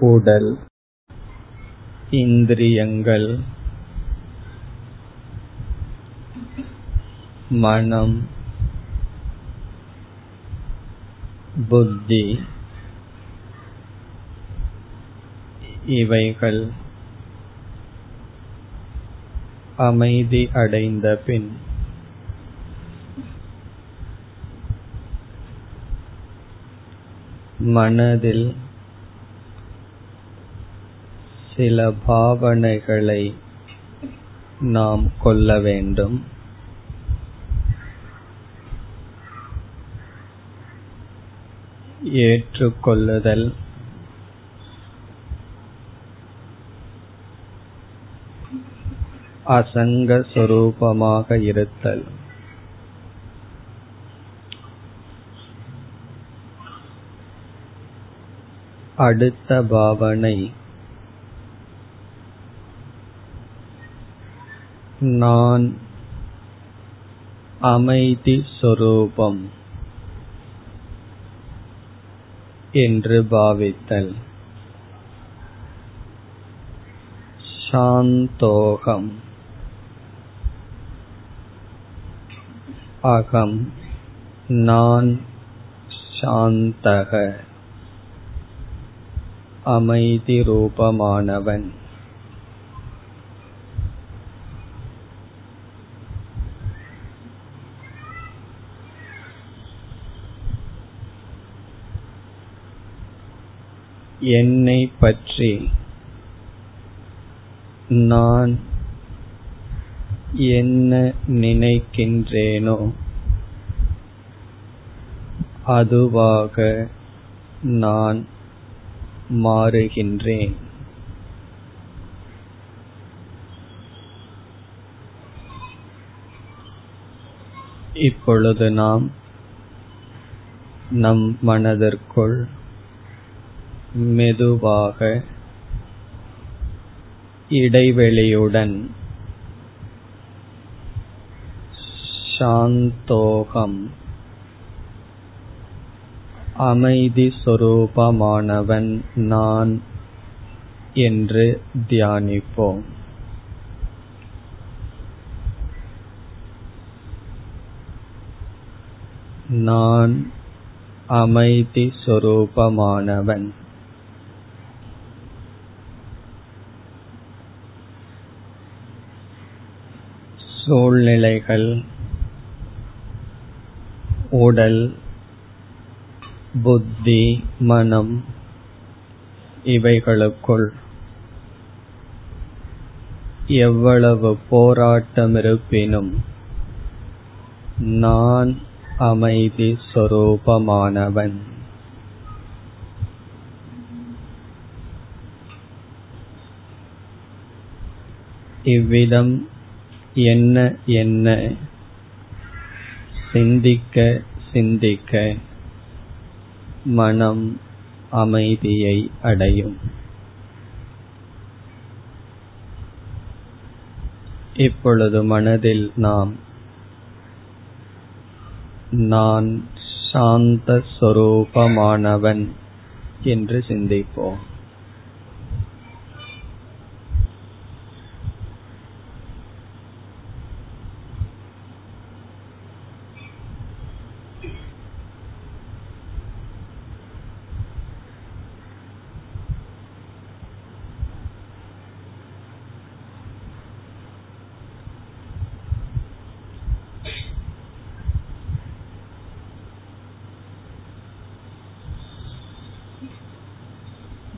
உடல் இந்திரியங்கள் மனம் புத்தி இவைகள் அமைதி அடைந்த பின் மனதில் சில பாவனைகளை நாம் கொள்ள வேண்டும். ஏற்றுக்கொள்ளுதல். அசங்க சொரூபமாக இருத்தல். அடுத்த பாவனை நான் அமைதி சொரூபம் என்று பாவித்தல். சாந்தோகம். அகம். நான் சாந்தக. அமைதி ரூபமானவன். என்னை பற்றி நான் என்ன நினைக்கின்றேனோ அதுவாக நான் மாறுகின்றேன். இப்பொழுது நாம் நம் மனதிற்குள் மெதுவாக இடைவெளியுடன் சாந்தோகம். அமைதி சொரூபமானவன் நான் என்று தியானிப்போம். நான் அமைதி சொரூபமானவன். சூழ்நிலைகள் உடல் புத்தி மனம் இவைகளுக்குள் எவ்வளவு போராட்டம் இருப்பினும் நான் அமைதி சொரூபமானவன். இவ்விதம் என்ன என்ன? சிந்திக்க சிந்திக்க. மனம் அமைதியை அடையும். இப்பொழுது மனதில் நாம் நான் சாந்த சொரூபமானவன் என்று சிந்திப்போம்.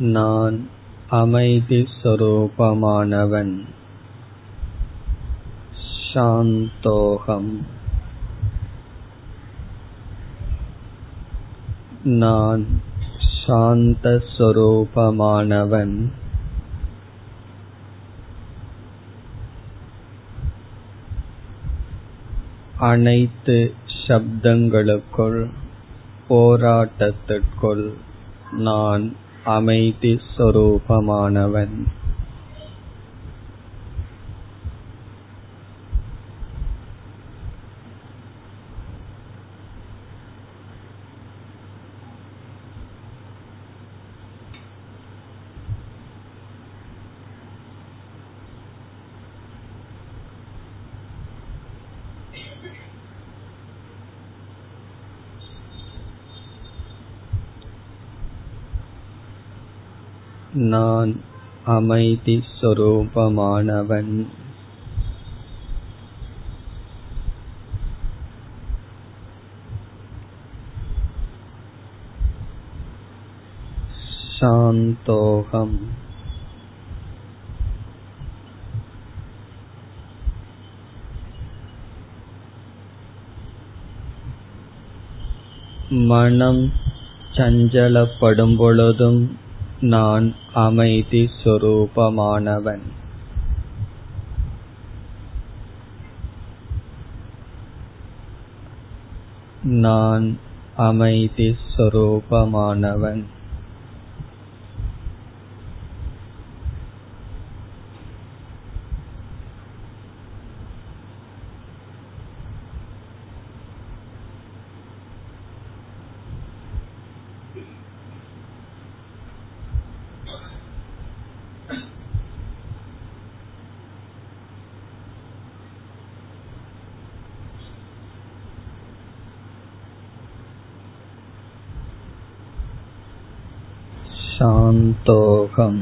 நான் அமைதி சொரூபமானவன். சாந்தோகம். நான் சாந்த சொரூபமானவன். அனைத்து சப்தங்களுக்குள் போராட்டத்திற்குள் நான் அமைதி ஸ்வரூபமானவன் நான் அமைதி சொரூபமானவன் शान्तोऽहम् மனம் சஞ்சலப்படும் பொழுதும் நான் அமைதி சொரூபமானவன். நான் அமைதி சொரூபமானவன். शान्तोऽहम्